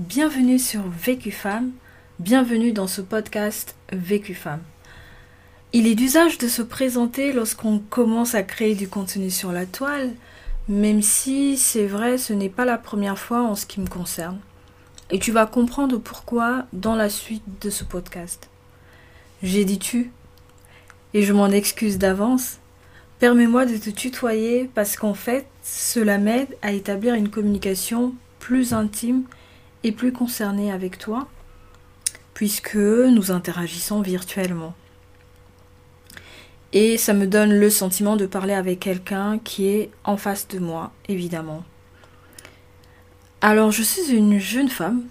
Bienvenue sur Vécu Femme, bienvenue dans ce podcast Vécu Femme. Il est d'usage de se présenter lorsqu'on commence à créer du contenu sur la toile, même si c'est vrai, ce n'est pas la première fois en ce qui me concerne. Et tu vas comprendre pourquoi dans la suite de ce podcast. J'ai dit tu, et je m'en excuse d'avance. Permets-moi de te tutoyer parce qu'en fait, cela m'aide à établir une communication plus intime plus concernée avec toi, puisque nous interagissons virtuellement. Et ça me donne le sentiment de parler avec quelqu'un qui est en face de moi, évidemment. Alors, je suis une jeune femme,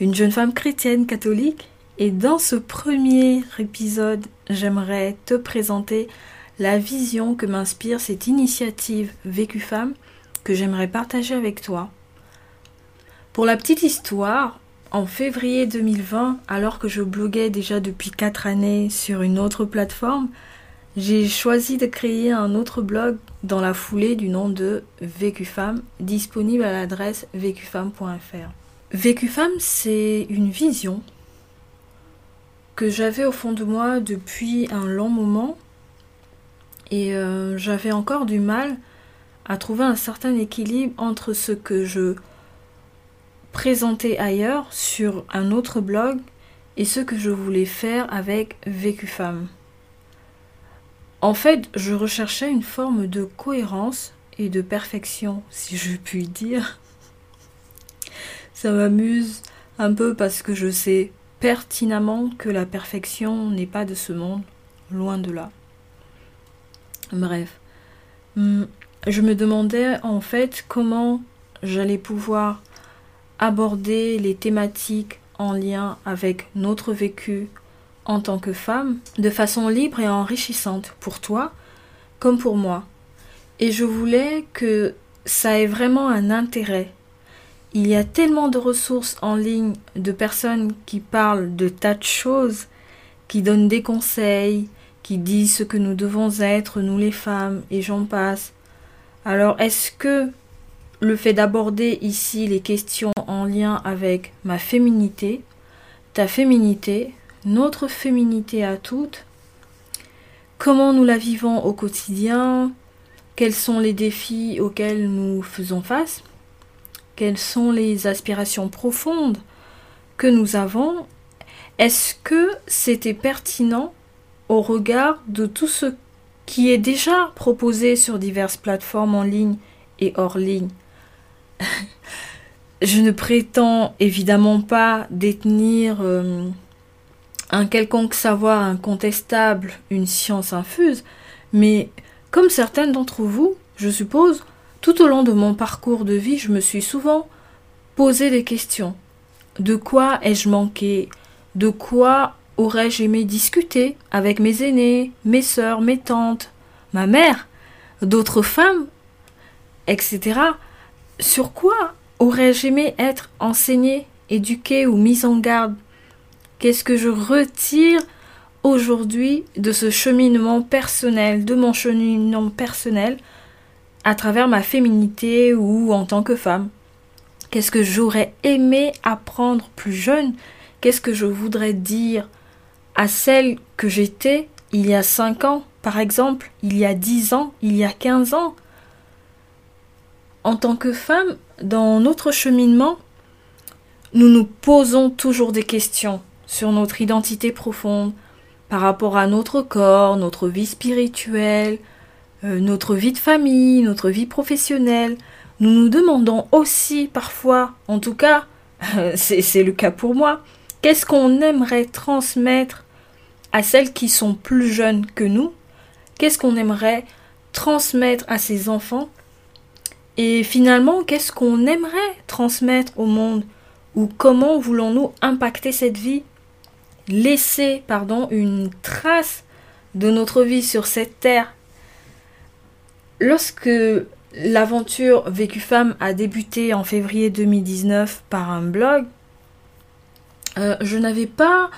une jeune femme chrétienne catholique, et dans ce premier épisode, j'aimerais te présenter la vision que m'inspire cette initiative Vécu Femme que j'aimerais partager avec toi. Pour la petite histoire, en février 2020, alors que je bloguais déjà depuis 4 années sur une autre plateforme, j'ai choisi de créer un autre blog dans la foulée du nom de Vécu disponible à l'adresse vécufemme.fr. Vécu c'est une vision que j'avais au fond de moi depuis un long moment et euh, j'avais encore du mal à trouver un certain équilibre entre ce que je présentais ailleurs sur un autre blog et ce que je voulais faire avec Vécu Femme. En fait, je recherchais une forme de cohérence et de perfection, si je puis dire. Ça m'amuse un peu parce que je sais pertinemment que la perfection n'est pas de ce monde, loin de là. Bref, hmm, je me demandais en fait comment j'allais pouvoir aborder les thématiques en lien avec notre vécu en tant que femme de façon libre et enrichissante pour toi comme pour moi. Et je voulais que ça ait vraiment un intérêt. Il y a tellement de ressources en ligne de personnes qui parlent de tas de choses, qui donnent des conseils, qui disent ce que nous devons être, nous les femmes, et j'en passe. Alors est-ce que le fait d'aborder ici les questions en lien avec ma féminité, ta féminité, notre féminité à toutes, comment nous la vivons au quotidien, quels sont les défis auxquels nous faisons face, quelles sont les aspirations profondes que nous avons, est-ce que c'était pertinent au regard de tout ce qui est déjà proposé sur diverses plateformes en ligne et hors ligne? Je ne prétends évidemment pas détenir euh, un quelconque savoir incontestable, une science infuse, mais comme certaines d'entre vous, je suppose, tout au long de mon parcours de vie, je me suis souvent posé des questions. De quoi ai-je manqué? De quoi aurais-je aimé discuter avec mes aînés, mes sœurs, mes tantes, ma mère, d'autres femmes, etc. Sur quoi aurais-je aimé être enseignée, éduquée ou mise en garde? Qu'est-ce que je retire aujourd'hui de ce cheminement personnel, de mon cheminement personnel, à travers ma féminité ou en tant que femme? Qu'est-ce que j'aurais aimé apprendre plus jeune? Qu'est-ce que je voudrais dire à celle que j'étais il y a cinq ans, par exemple, il y a dix ans, il y a quinze ans? En tant que femme, dans notre cheminement, nous nous posons toujours des questions sur notre identité profonde, par rapport à notre corps, notre vie spirituelle, euh, notre vie de famille, notre vie professionnelle. Nous nous demandons aussi parfois, en tout cas, c'est le cas pour moi, Qu'est-ce qu'on aimerait transmettre à celles qui sont plus jeunes que nous? Qu'est-ce qu'on aimerait transmettre à ses enfants Et finalement, qu'est-ce qu'on aimerait transmettre au monde? Ou comment voulons-nous impacter cette vie? Laisser, pardon, une trace de notre vie sur cette terre. Lorsque l'aventure Vécu Femme a débuté en février 2019 par un blog, euh, je n'avais pas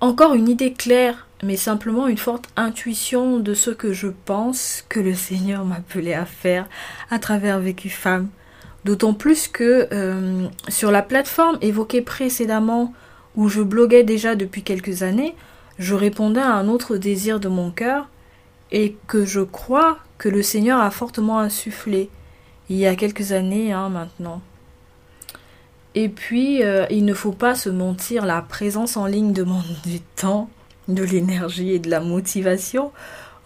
encore une idée claire, mais simplement une forte intuition de ce que je pense que le Seigneur m'appelait à faire à travers Vécu Femme. D'autant plus que euh, sur la plateforme évoquée précédemment, où je bloguais déjà depuis quelques années, je répondais à un autre désir de mon cœur et que je crois que le Seigneur a fortement insufflé il y a quelques années hein, maintenant. Et puis, euh, il ne faut pas se mentir, la présence en ligne demande du temps, de l'énergie et de la motivation,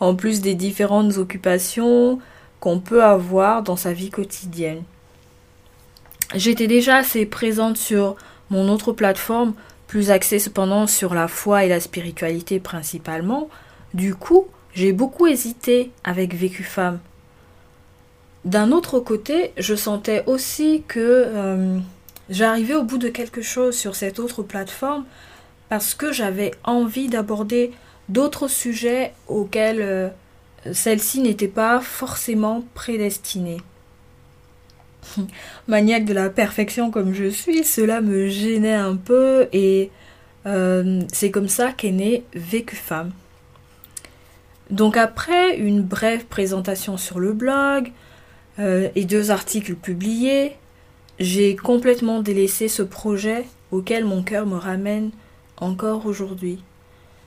en plus des différentes occupations qu'on peut avoir dans sa vie quotidienne. J'étais déjà assez présente sur mon autre plateforme, plus axée cependant sur la foi et la spiritualité principalement. Du coup, j'ai beaucoup hésité avec Vécu Femme. D'un autre côté, je sentais aussi que euh, j'arrivais au bout de quelque chose sur cette autre plateforme parce que j'avais envie d'aborder d'autres sujets auxquels euh, celle-ci n'était pas forcément prédestinée. Maniaque de la perfection comme je suis, cela me gênait un peu et euh, c'est comme ça qu'est née Vécu Femme. Donc après une brève présentation sur le blog euh, et deux articles publiés, j'ai complètement délaissé ce projet auquel mon cœur me ramène encore aujourd'hui.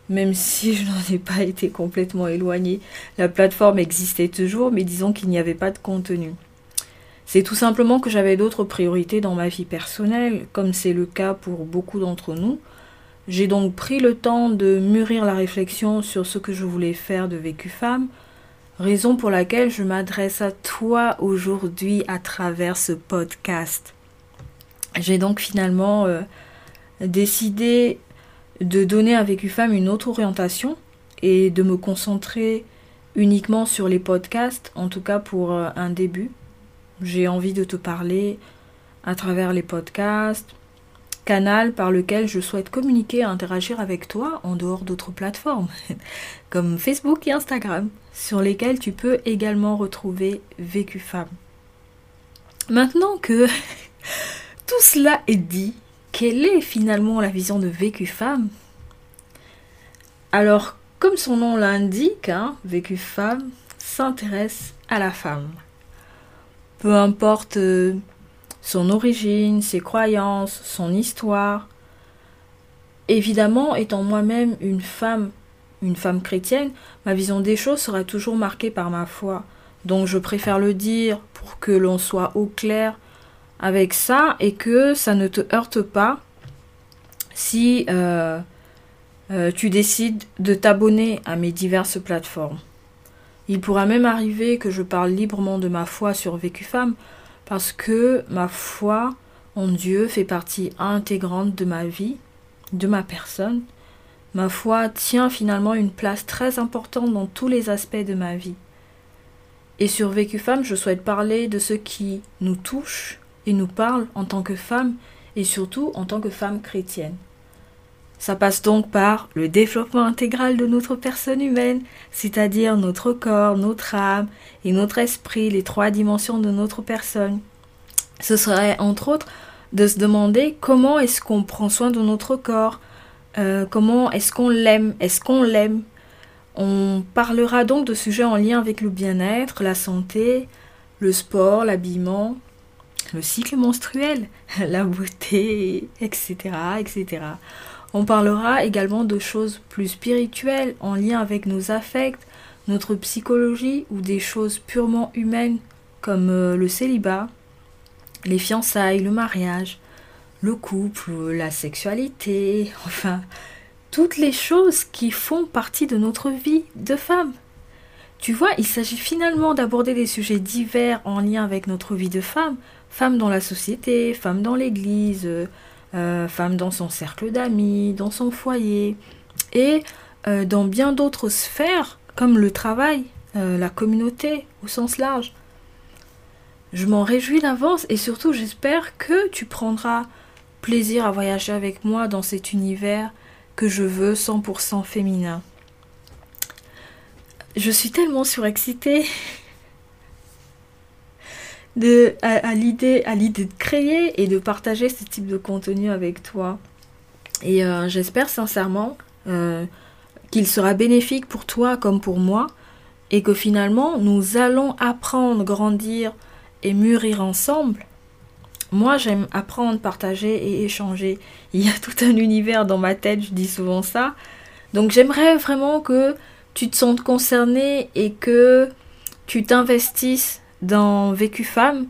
Même si je n'en ai pas été complètement éloignée, la plateforme existait toujours, mais disons qu'il n'y avait pas de contenu. C'est tout simplement que j'avais d'autres priorités dans ma vie personnelle, comme c'est le cas pour beaucoup d'entre nous. J'ai donc pris le temps de mûrir la réflexion sur ce que je voulais faire de vécu femme, raison pour laquelle je m'adresse à toi aujourd'hui à travers ce podcast. J'ai donc finalement euh, décidé de donner à Vécu Femme une autre orientation et de me concentrer uniquement sur les podcasts, en tout cas pour euh, un début. J'ai envie de te parler à travers les podcasts, canal par lequel je souhaite communiquer et interagir avec toi en dehors d'autres plateformes, comme Facebook et Instagram, sur lesquels tu peux également retrouver Vécu Femme. Maintenant que tout cela est dit, quelle est finalement la vision de Vécu Femme? Alors, comme son nom l'indique, hein, Vécu Femme s'intéresse à la femme. Peu importe euh, son origine, ses croyances, son histoire. Évidemment, étant moi-même une femme, une femme chrétienne, ma vision des choses sera toujours marquée par ma foi. Donc je préfère le dire pour que l'on soit au clair avec ça et que ça ne te heurte pas si euh, euh, tu décides de t'abonner à mes diverses plateformes. Il pourra même arriver que je parle librement de ma foi sur Vécu Femme parce que ma foi en Dieu fait partie intégrante de ma vie, de ma personne. Ma foi tient finalement une place très importante dans tous les aspects de ma vie. Et sur Vécu Femme, je souhaite parler de ce qui nous touche et nous parle en tant que femme et surtout en tant que femme chrétienne. Ça passe donc par le développement intégral de notre personne humaine, c'est-à-dire notre corps, notre âme et notre esprit, les trois dimensions de notre personne. Ce serait entre autres de se demander comment est-ce qu'on prend soin de notre corps, euh, comment est-ce qu'on l'aime, est-ce qu'on l'aime. On parlera donc de sujets en lien avec le bien-être, la santé, le sport, l'habillement, le cycle menstruel, la beauté, etc., etc. On parlera également de choses plus spirituelles en lien avec nos affects, notre psychologie ou des choses purement humaines comme euh, le célibat, les fiançailles, le mariage, le couple, la sexualité, enfin, toutes les choses qui font partie de notre vie de femme. Tu vois, il s'agit finalement d'aborder des sujets divers en lien avec notre vie de femme, femme dans la société, femme dans l'église, euh, femme dans son cercle d'amis, dans son foyer, et euh, dans bien d'autres sphères comme le travail, euh, la communauté au sens large. Je m'en réjouis d'avance et surtout j'espère que tu prendras plaisir à voyager avec moi dans cet univers que je veux 100% féminin. Je suis tellement surexcitée de, à, l'idée à l'idée de créer et de partager ce type de contenu avec toi. Et euh, j'espère sincèrement euh, qu'il sera bénéfique pour toi comme pour moi et que finalement nous allons apprendre, grandir et mûrir ensemble moi, j'aime apprendre, partager et échanger. Il y a tout un univers dans ma tête, je dis souvent ça. Donc j'aimerais vraiment que tu te sentes concerné et que tu t'investisses dans Vécu Femme.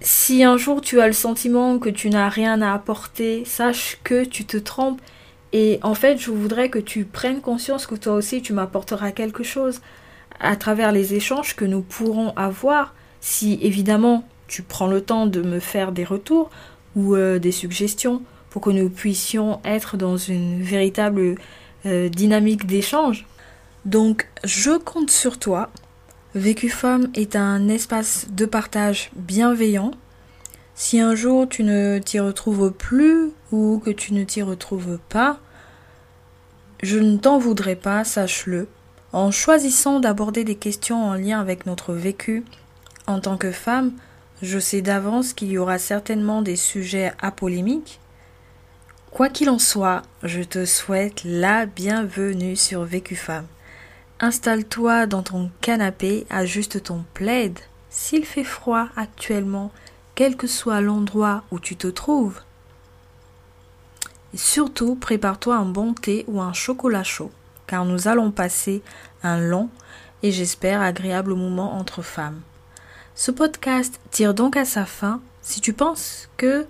Si un jour tu as le sentiment que tu n'as rien à apporter, sache que tu te trompes. Et en fait, je voudrais que tu prennes conscience que toi aussi tu m'apporteras quelque chose à travers les échanges que nous pourrons avoir. Si évidemment tu prends le temps de me faire des retours ou euh, des suggestions pour que nous puissions être dans une véritable euh, dynamique d'échange. Donc je compte sur toi. Vécu Femme est un espace de partage bienveillant. Si un jour tu ne t'y retrouves plus ou que tu ne t'y retrouves pas, je ne t'en voudrais pas, sache-le. En choisissant d'aborder des questions en lien avec notre vécu en tant que femme, je sais d'avance qu'il y aura certainement des sujets à polémique. Quoi qu'il en soit, je te souhaite la bienvenue sur Vécu Femme. Installe-toi dans ton canapé, ajuste ton plaid. S'il fait froid actuellement, quel que soit l'endroit où tu te trouves. Et surtout, prépare-toi un bon thé ou un chocolat chaud, car nous allons passer un long et j'espère agréable moment entre femmes. Ce podcast tire donc à sa fin. Si tu penses que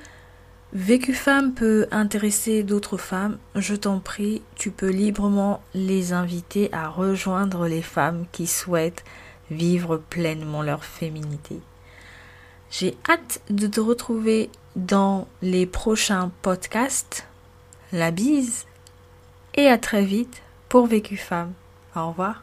Vécu femme peut intéresser d'autres femmes, je t'en prie, tu peux librement les inviter à rejoindre les femmes qui souhaitent vivre pleinement leur féminité. J'ai hâte de te retrouver dans les prochains podcasts. La bise et à très vite pour Vécu Femme. Au revoir.